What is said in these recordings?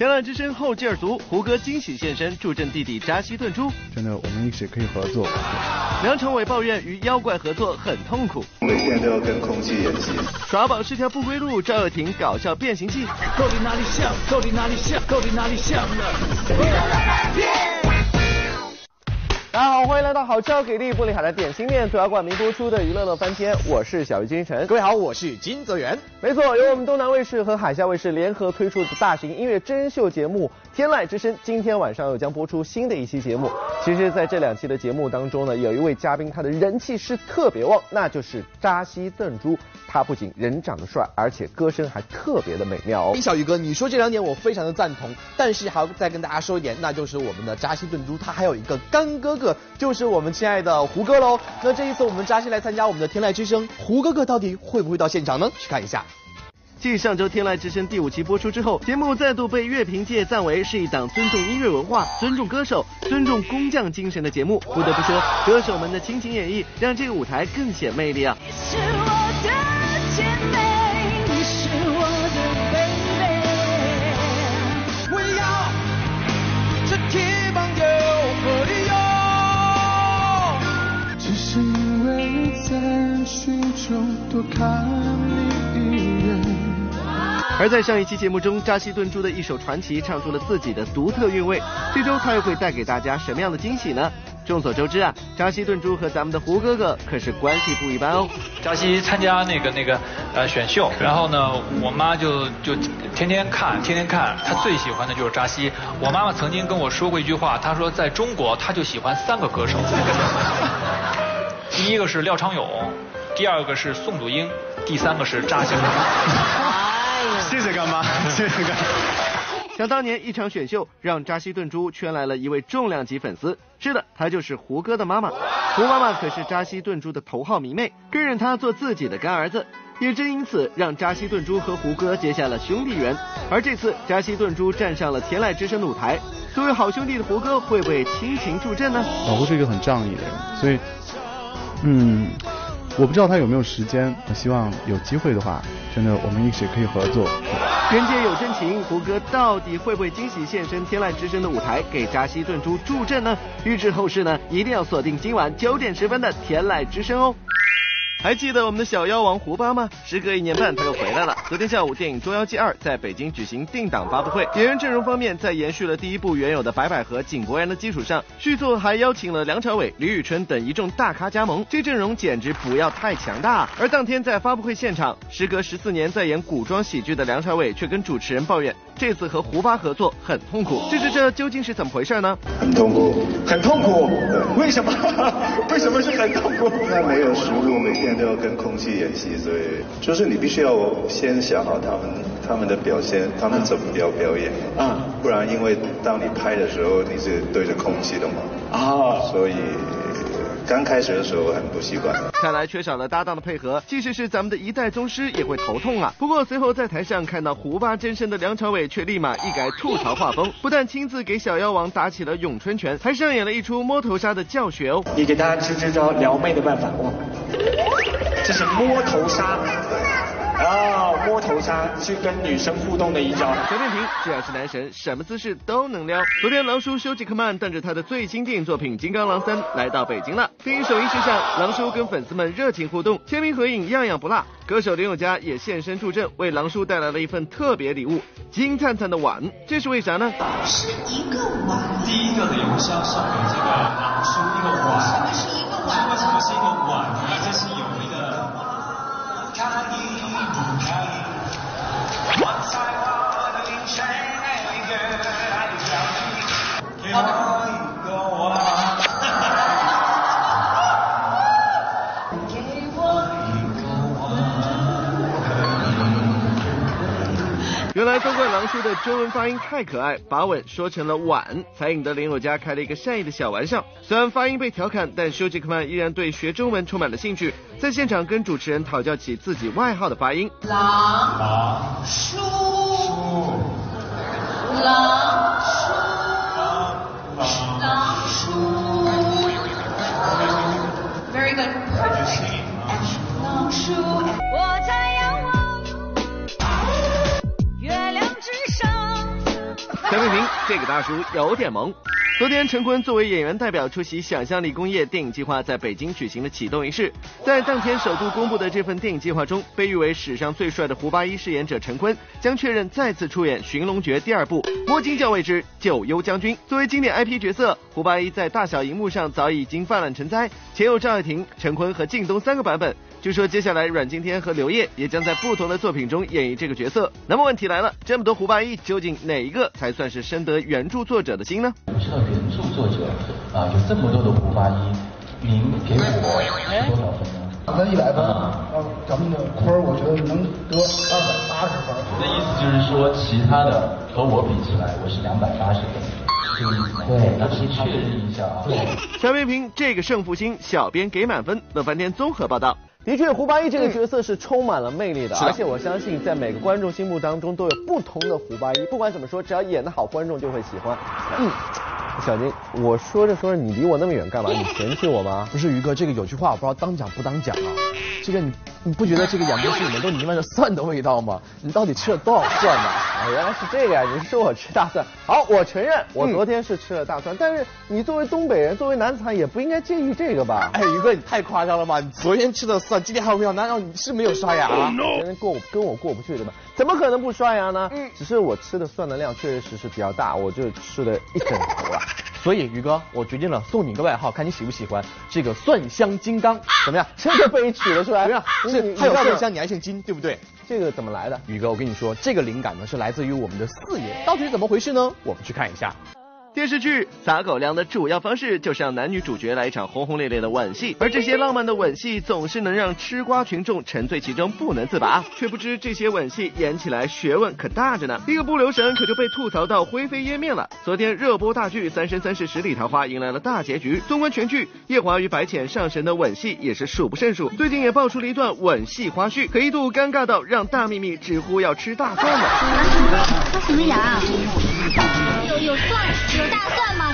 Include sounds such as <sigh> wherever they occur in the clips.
天籁之声后劲儿足，胡歌惊喜现身助阵弟弟扎西顿珠。真的，我们一起可以合作。梁朝伟抱怨与妖怪合作很痛苦，每天都要跟空气演戏。耍宝是条不归路，赵又廷搞笑变形记。到底哪里像？到底哪里像？到底哪里像了？大家好，欢迎来到好吃好给力玻璃海的点心面主要冠名播出的娱乐乐翻天，我是小鱼金晨。各位好，我是金泽源。没错，由我们东南卫视和海峡卫视联合推出的大型音乐真人秀节目《天籁之声》，今天晚上又将播出新的一期节目。其实，在这两期的节目当中呢，有一位嘉宾他的人气是特别旺，那就是扎西邓珠。他不仅人长得帅，而且歌声还特别的美妙哦。小鱼哥，你说这两点我非常的赞同，但是还要再跟大家说一点，那就是我们的扎西顿珠他还有一个干哥哥，就是我们亲爱的胡歌喽。那这一次我们扎西来参加我们的天籁之声，胡哥哥到底会不会到现场呢？去看一下。继上周《天籁之声》第五期播出之后，节目再度被乐评界赞为是一档尊重音乐文化、尊重歌手、尊重工匠精神的节目。不得不说，歌手们的倾情演绎让这个舞台更显魅力啊！而在上一期节目中，扎西顿珠的一首传奇唱出了自己的独特韵味。这周他又会带给大家什么样的惊喜呢？众所周知啊，扎西顿珠和咱们的胡哥哥可是关系不一般哦。扎西参加那个那个呃选秀，然后呢，我妈就就天天看，天天看，她最喜欢的就是扎西。我妈妈曾经跟我说过一句话，她说在中国，她就喜欢三个歌手，第一个是廖昌永。第二个是宋祖英，第三个是扎西。谢谢干妈，谢谢干。想当年一场选秀，让扎西顿珠圈来了一位重量级粉丝。是的，她就是胡歌的妈妈。胡妈妈可是扎西顿珠的头号迷妹，更认他做自己的干儿子。也正因此，让扎西顿珠和胡歌结下了兄弟缘。而这次，扎西顿珠站上了天籁之声的舞台，作为好兄弟的胡歌会不会倾情助阵呢？老胡是一个很仗义的人，所以，嗯。我不知道他有没有时间，我希望有机会的话，真的我们一起可以合作。人间有真情，胡歌到底会不会惊喜现身天籁之声的舞台，给扎西顿珠助阵呢？预知后事呢，一定要锁定今晚九点十分的天籁之声哦。还记得我们的小妖王胡巴吗？时隔一年半，他又回来了。昨天下午，电影《捉妖记二》在北京举行定档发布会。演员阵容方面，在延续了第一部原有的白百合、井柏然的基础上，续作还邀请了梁朝伟、李宇春等一众大咖加盟，这阵容简直不要太强大。而当天在发布会现场，时隔十四年在演古装喜剧的梁朝伟却跟主持人抱怨，这次和胡巴合作很痛苦。这这这究竟是怎么回事呢？很痛苦，很痛苦。为什么？<laughs> 为什么是很痛苦？那没有食物，每天。都要跟空气演戏，所以就是你必须要先想好他们他们的表现，他们怎么要表演啊，不然因为当你拍的时候你是对着空气的嘛啊，所以。刚开始的时候很不习惯，看来缺少了搭档的配合，即使是咱们的一代宗师也会头痛啊。不过随后在台上看到胡巴真身的梁朝伟，却立马一改吐槽画风，不但亲自给小妖王打起了咏春拳，还上演了一出摸头杀的教学哦。你给大家支支招撩妹的办法哇，这是摸头杀。啊，摸头杀是跟女生互动的一招。陈建平既然是男神，什么姿势都能撩。昨天狼叔休杰克曼带着他的最新电影作品《金刚狼三》来到北京了。电影首映式上，狼叔跟粉丝们热情互动，签名合影样样不落。歌手林宥嘉也现身助阵，为狼叔带来了一份特别礼物——金灿灿的碗。这是为啥呢？是一个碗。第一个的邮箱送给这个狼叔一个碗。什么是一个碗？为什么是一个碗呢？这是有一个。狼叔的中文发音太可爱，把吻说成了碗，才引得林宥嘉开了一个善意的小玩笑。虽然发音被调侃，但休杰克曼依然对学中文充满了兴趣，在现场跟主持人讨教起自己外号的发音。狼叔，狼叔，狼陈伟霆这个大叔有点萌。昨天，陈坤作为演员代表出席想象力工业电影计划在北京举行的启动仪式。在当天首度公布的这份电影计划中，被誉为史上最帅的胡八一饰演者陈坤将确认再次出演《寻龙诀》第二部，摸金校尉之九幽将军。作为经典 IP 角色，胡八一在大小荧幕上早已经泛滥成灾，前有赵又廷、陈坤和靳东三个版本。据说接下来阮经天和刘烨也将在不同的作品中演绎这个角色。那么问题来了，这么多胡八一，究竟哪一个才算是深得原著作者的心呢？我知道原著作者啊，有这么多的胡八一，您给我多少分呢？打分一百分，啊，咱们的坤儿我觉得能得二百八十分。你的意思就是说，其他的和我比起来，我是两百八十分，对，那是确认一下啊。对。小编评这个胜负心，小编给满分。乐翻天综合报道。的确，胡八一这个角色是充满了魅力的，而且我相信在每个观众心目当中都有不同的胡八一。不管怎么说，只要演得好，观众就会喜欢。嗯，小金，我说着说着，你离我那么远干嘛？你嫌弃我吗？不是，于哥，这个有句话我不知道当讲不当讲啊。这个你你不觉得这个演播室里面都弥漫着蒜的味道吗？你到底吃了多少蒜呢？啊，原来是这个呀！你是说我吃大蒜？好，我承认我昨天是吃了大蒜，但是你作为东北人，作为男子汉也不应该介意这个吧？哎，于哥，你太夸张了吧？你昨天吃的蒜，今天还有没有？难道你是没有刷牙？昨天过跟我过不去对吧？怎么可能不刷牙呢？嗯，只是我吃的蒜的量确实是比较大，我就吃了一整头啊。所以于哥，我决定了送你一个外号，看你喜不喜欢这个蒜香金刚，怎么样？这个被你取了出来，怎么样？是还有蒜香，你还姓金，对不对？这个怎么来的？宇哥，我跟你说，这个灵感呢是来自于我们的四爷，到底是怎么回事呢？我们去看一下。电视剧撒狗粮的主要方式就是让男女主角来一场轰轰烈烈的吻戏，而这些浪漫的吻戏总是能让吃瓜群众沉醉其中不能自拔。却不知这些吻戏演起来学问可大着呢，一个不留神可就被吐槽到灰飞烟灭了。昨天热播大剧《三生三世十里桃花》迎来了大结局，纵观全剧，夜华与白浅上神的吻戏也是数不胜数。最近也爆出了一段吻戏花絮，可一度尴尬到让大幂幂直呼要吃大蒜了。他什么牙？有有蒜，有大蒜吗？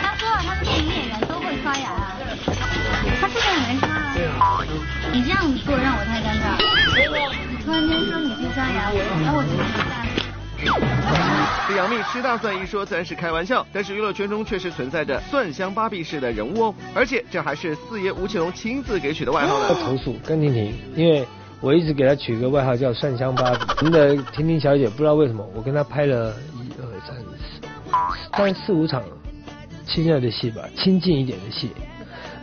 他说了，他是电影演员，都会刷牙啊。他之前也没刷啊。你这样做让我太尴尬。你突然间说你去刷牙，我然后我怎么办。这杨幂吃大蒜一说自然是开玩笑，但是娱乐圈中确实存在着蒜香芭比式的人物哦，而且这还是四爷吴奇隆亲自给取的外号呢。投诉跟婷婷，因为。我一直给她取个外号叫蒜香芭比。我们的婷婷小姐不知道为什么，我跟她拍了一二三四，大概四五场亲热的戏吧，亲近一点的戏。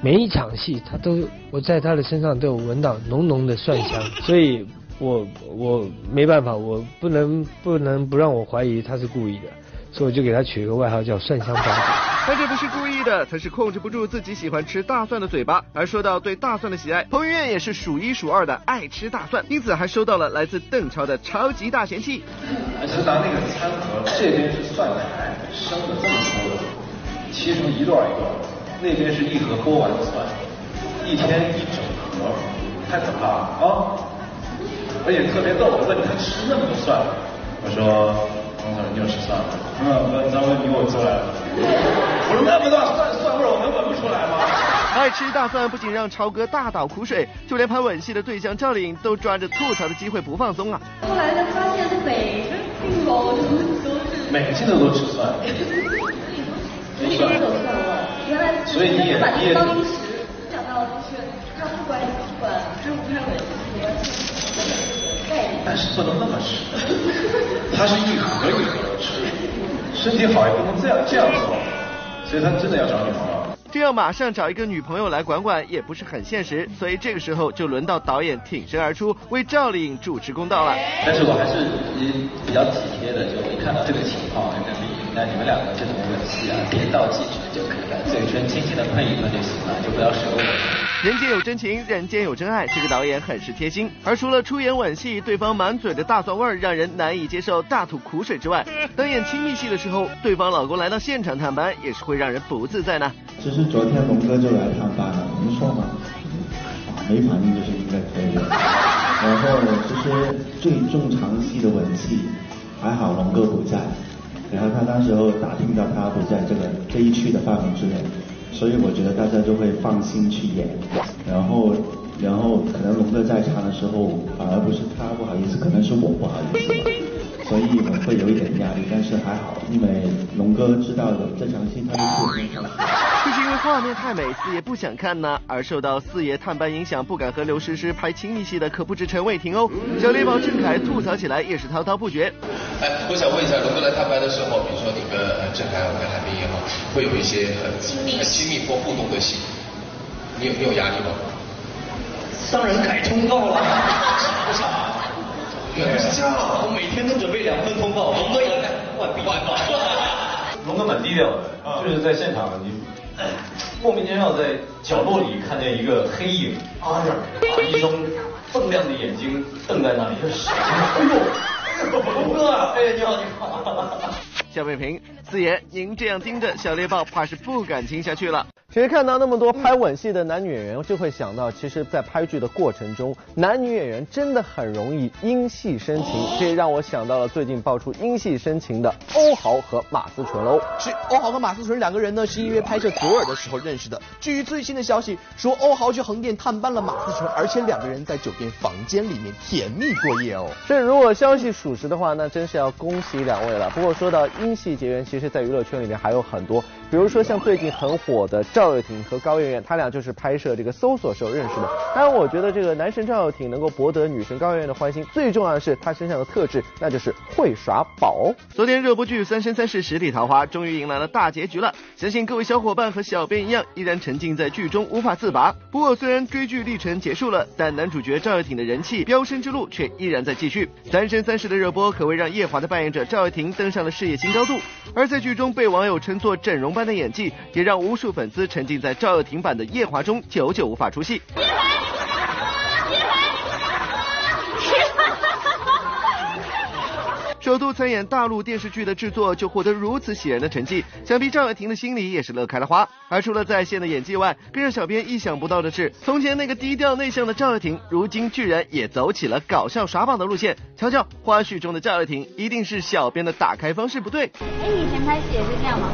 每一场戏，她都我在她的身上都有闻到浓浓的蒜香，所以我我没办法，我不能不能不让我怀疑她是故意的，所以我就给她取一个外号叫蒜香芭比。他这不是故意的，他是控制不住自己喜欢吃大蒜的嘴巴。而说到对大蒜的喜爱，彭于晏也是数一数二的爱吃大蒜，因此还收到了来自邓超的超级大嫌弃。还是拿那个餐盒，这边是蒜苔，生的这么粗的，切成一段一段，那边是一盒剥完的蒜，一天一整盒，太可怕了啊！而且特别逗，我问他吃那么多蒜，我说彭总。你就吃蒜了，嗯，那咱们你给我出来。我说那么大蒜蒜味我能闻不出来吗？爱吃大蒜不仅让超哥大倒苦水，就连拍吻戏的对象赵丽颖都抓着吐槽的机会不放松啊。后来才发现每个镜头都是每个镜头都吃蒜，里边都有蒜味。原来所以你也你也当时想到就是他不管不管拍不拍吻戏。但是不能那么吃，它是一盒一盒的吃，身体好也不能这样这样做，所以他真的要找女朋友。这要马上找一个女朋友来管管也不是很现实，所以这个时候就轮到导演挺身而出，为赵丽颖主持公道了。但是我还是比较体贴的，就我一看到这个情况，跟丽颖，那你们两个这种吻戏啊，别倒几句就可以了，嘴唇轻轻的碰一碰就行了，就不要舌吻。人间有真情，人间有真爱。这个导演很是贴心。而除了出演吻戏，对方满嘴的大蒜味儿让人难以接受，大吐苦水之外，<laughs> 当演亲密戏的时候，对方老公来到现场探班，也是会让人不自在呢。其实昨天龙哥就来探班了，我们说嘛，<laughs> 没反应就是应该可以的。然后其实最重长戏的吻戏，还好龙哥不在，然后他那时候打听到他不在这个这一区的范围之内。所以我觉得大家就会放心去演，然后然后可能龙哥在场的时候，反而不是他不好意思，可能是我不好意思，所以我会有一点压力，但是还好，因为龙哥知道有这场戏他就会跟上。就是因为画面太美，四爷不想看呢，而受到四爷探班影响，不敢和刘诗诗拍亲密戏的可不止陈伟霆哦。小猎豹郑恺吐槽起来也是滔滔不绝。哎，我想问一下，龙哥来探班的时候，比如说你跟呃郑恺，我跟海滨也好，会有一些很亲密、很亲密或互动的戏，你有你有压力吗？当然改通告了，不傻。原来是这样，我每天都准备两份通告，龙哥也改万必万龙哥蛮低调的，就是在现场你莫名其妙在角落里看见一个黑影，啊呀，一双锃亮的眼睛瞪在那里，就是谁？哎呦，龙哥，哎，你好，你好。夏北平，四爷，您这样盯着小猎豹，怕是不敢亲下去了。其实看到那么多拍吻戏的男女演员，就会想到，其实，在拍剧的过程中，男女演员真的很容易因戏生情。这也让我想到了最近爆出因戏生情的欧豪和马思纯喽。是欧豪和马思纯两个人呢，是因为拍摄左耳的时候认识的。至于最新的消息说，欧豪去横店探班了马思纯，而且两个人在酒店房间里面甜蜜过夜哦。这如果消息属实的话，那真是要恭喜两位了。不过说到因戏结缘，其实在娱乐圈里面还有很多，比如说像最近很火的赵又廷和高圆圆，他俩就是拍摄这个搜索时候认识的。当然，我觉得这个男神赵又廷能够博得女神高圆圆的欢心，最重要的是他身上的特质，那就是会耍宝。昨天热播剧《三生三世十里桃花》终于迎来了大结局了，相信各位小伙伴和小编一样，依然沉浸在剧中无法自拔。不过虽然追剧历程结束了，但男主角赵又廷的人气飙升之路却依然在继续。《三生三世》的热播可谓让夜华的扮演者赵又廷登上了事业新高度，而在剧中被网友称作整容般的演技，也让无数粉丝沉浸在赵又廷版的夜华中，久久无法出戏。首度参演大陆电视剧的制作就获得如此喜人的成绩，想必赵又廷的心里也是乐开了花。而除了在线的演技外，更让小编意想不到的是，从前那个低调内向的赵又廷，如今居然也走起了搞笑耍宝的路线。瞧瞧花絮中的赵又廷，一定是小编的打开方式不对。哎，以前拍戏也是这样吗？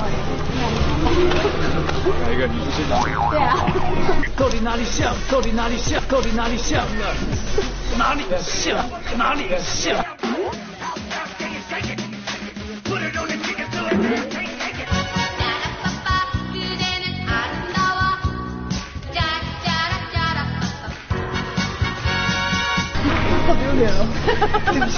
或者哪一个？你是谁？对啊。到底哪里像？到底哪里像？到底哪里像了？哪里像？哪里像？好丢脸哦，对不起。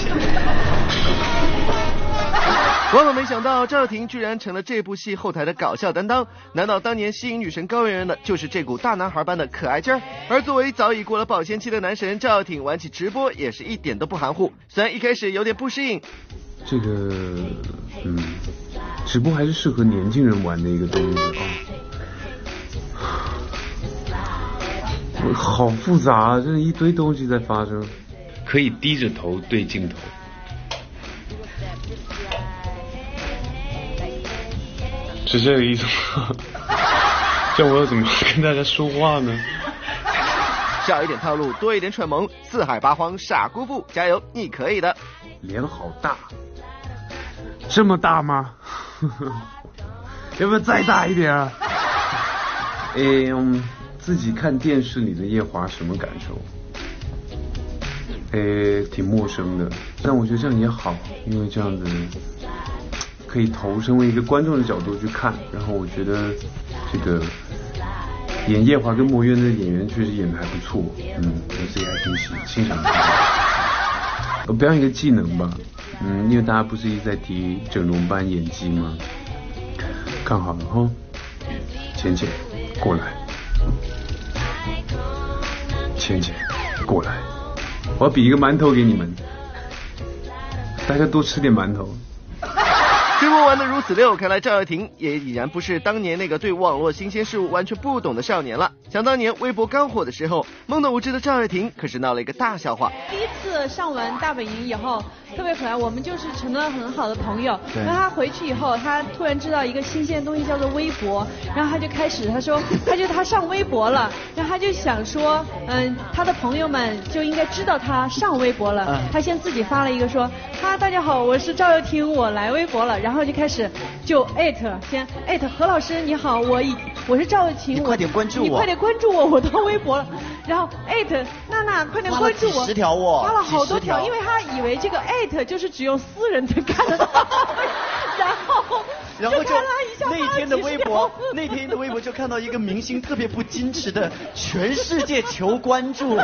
万万没想到，赵又廷居然成了这部戏后台的搞笑担当。难道当年吸引女神高圆圆的就是这股大男孩般的可爱劲儿？而作为早已过了保鲜期的男神，赵又廷玩起直播也是一点都不含糊。虽然一开始有点不适应，这个，嗯，直播还是适合年轻人玩的一个东西啊。好复杂，这一堆东西在发生。可以低着头对镜头。是这个意思吗？<laughs> 这我要怎么跟大家说话呢？少一点套路，多一点蠢萌，四海八荒傻姑父，加油，你可以的。脸好大，这么大吗？<laughs> 要不要再大一点啊？<laughs> 哎，嗯，自己看电视里的夜华什么感受？诶，挺陌生的，但我觉得这样也好，因为这样子可以投身为一个观众的角度去看，然后我觉得这个演夜华跟魔渊的演员确实演的还不错，嗯，我自己还挺喜欣赏的。我表演一个技能吧，嗯，因为大家不是一直在提整容班演技吗？看好了哈，浅浅过来，浅浅过来。我要比一个馒头给你们，大家多吃点馒头。直播玩的如此溜，看来赵又廷也已然不是当年那个对网络新鲜事物完全不懂的少年了。想当年微博刚火的时候，懵懂无知的赵又廷可是闹了一个大笑话。第一次上完大本营以后，特别可爱，我们就是成了很好的朋友。对然后他回去以后，他突然知道一个新鲜的东西叫做微博，然后他就开始他说，<laughs> 他就他上微博了，然后他就想说，嗯，他的朋友们就应该知道他上微博了。嗯他先自己发了一个说，哈，大家好，我是赵又廷，我来微博了，然后就开始就艾特先艾特何老师你好，我已我是赵又廷，我快点关注我你快点关注我，我到微博了。然后艾特娜娜，快点关注我。十条哦发了好多条因为他以为这个艾特就是只有私人才看得到，然后然后就那天的微博那天的微博就看到一个明星特别不矜持的，全世界求关注。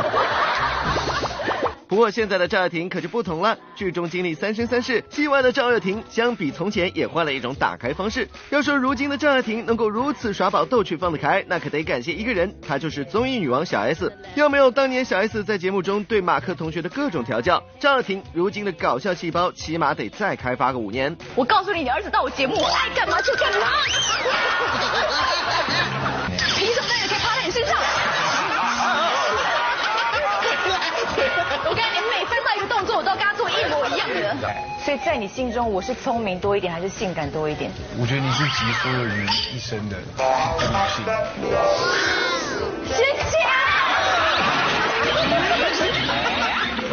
不过现在的赵又廷可就不同了，剧中经历三生三世，戏外的赵又廷相比从前也换了一种打开方式。要说如今的赵又廷能够如此耍宝逗趣放得开，那可得感谢一个人，她就是综艺女王小 S。要没有当年小 S 在节目中对马克同学的各种调教，赵又廷如今的搞笑细胞起码得再开发个五年。我告诉你，你儿子到我节目，我爱干嘛就干嘛。<laughs> 的。所以在你心中，我是聪明多一点，还是性感多一点？我觉得你是集所有于一身的女性。谢谢。<laughs>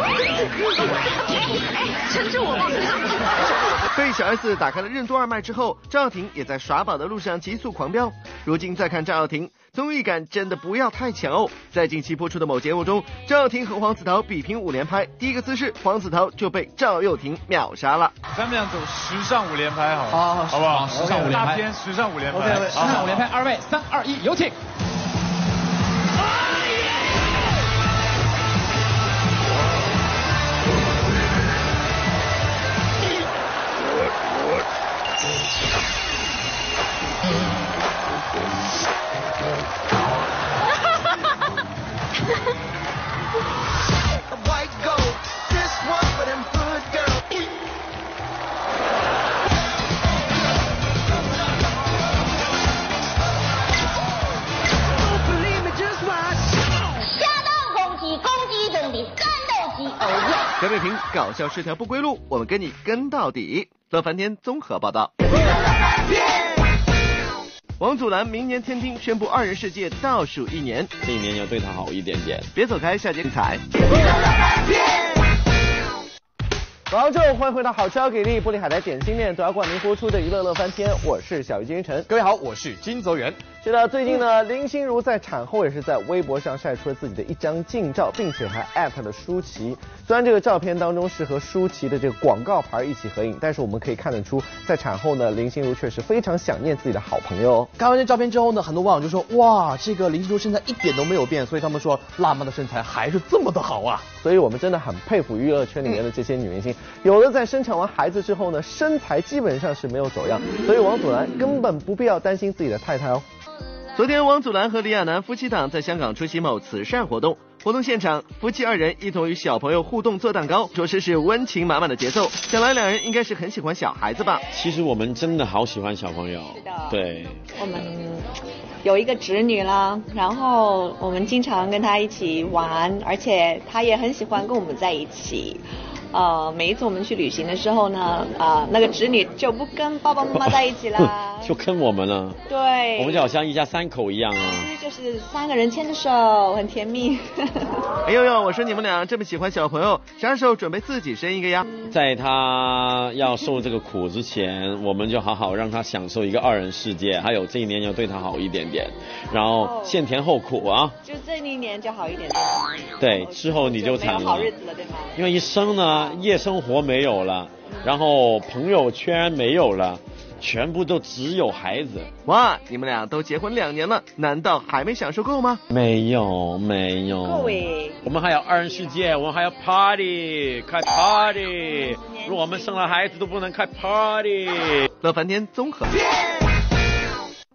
<laughs> 哎，撑住我，撑住我。被小 S 打开了任督二脉之后，赵又廷也在耍宝的路上急速狂飙。如今再看赵又廷，综艺感真的不要太强哦。在近期播出的某节目中，赵又廷和黄子韬比拼五连拍，第一个姿势黄子韬就被赵又廷秒杀了。咱们俩走时尚五连拍好，好不好？时尚五连拍时尚五连拍时尚五连拍二位三二一，有请。下到公鸡，公鸡中的战斗机，哦耶！陈伟霆搞笑是条不归路，我们跟你跟到底。乐翻天综合报道。王祖蓝明年天听宣布二人世界倒数一年，这一年要对他好一点点。别走开，下节精彩。好，欢迎回到好吃好给力玻璃海苔点心面独家冠名播出的娱乐乐翻天，我是小鱼金晨。各位好，我是金泽源。是的，最近呢，林心如在产后也是在微博上晒出了自己的一张近照，并且还艾特了舒淇。虽然这个照片当中是和舒淇的这个广告牌一起合影，但是我们可以看得出，在产后呢，林心如确实非常想念自己的好朋友。看完这照片之后呢，很多网友就说哇，这个林心如身材一点都没有变，所以他们说辣妈的身材还是这么的好啊。所以我们真的很佩服娱乐圈里面的这些女明星，有的在生产完孩子之后呢，身材基本上是没有走样，所以王祖蓝根本不必要担心自己的太太哦。昨天，王祖蓝和李亚男夫妻档在香港出席某慈善活动。活动现场，夫妻二人一同与小朋友互动做蛋糕，着实是温情满满的节奏。想来两人应该是很喜欢小孩子吧？其实我们真的好喜欢小朋友。是的对，我们有一个侄女啦，然后我们经常跟她一起玩，而且她也很喜欢跟我们在一起。呃，每一次我们去旅行的时候呢，啊、那个侄女就不跟爸爸妈妈在一起啦，<laughs> 就跟我们了。对，我们就好像一家三口一样啊。就是三个人牵着手，很甜蜜。<laughs> 哎呦呦，我说你们俩这么喜欢小朋友，啥时候准备自己生一个呀？在他要受这个苦之前，我们就好好让他享受一个二人世界，还有这一年要对他好一点点，然后先甜后苦啊。就这一年就好一点对，之后你就没有惨了好日，子了，对吗？因为一生呢，夜生活没有了，然后朋友圈没有了，全部都只有孩子。哇，你们俩都结婚两年了，难道还没享受够吗？没有，没有。够诶我们还有二人世界，我们还要 party，开 party。如果我们生了孩子都不能开 party。乐翻天综合。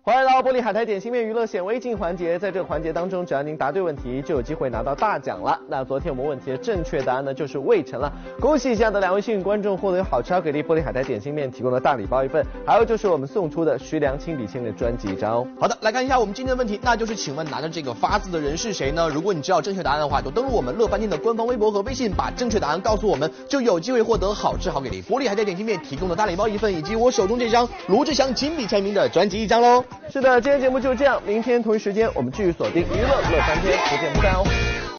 欢迎来到玻璃海苔点心面娱乐显微镜环节，在这个环节当中，只要您答对问题，就有机会拿到大奖了。那昨天我们问题的正确答案呢，就是魏晨了。恭喜以下的两位幸运观众获得好吃好给力玻璃海苔点心面提供的大礼包一份，还有就是我们送出的徐良亲笔签名的专辑一张哦。好的，来看一下我们今天的问题，那就是请问拿着这个发字的人是谁呢？如果你知道正确答案的话，就登录我们乐翻天的官方微博和微信，把正确答案告诉我们，就有机会获得好吃好给力玻璃海苔点心面提供的大礼包一份，以及我手中这张卢志祥亲笔签名的专辑一张喽。是的，今天节目就这样，明天同一时间我们继续锁定娱乐乐翻天，不见不散哦。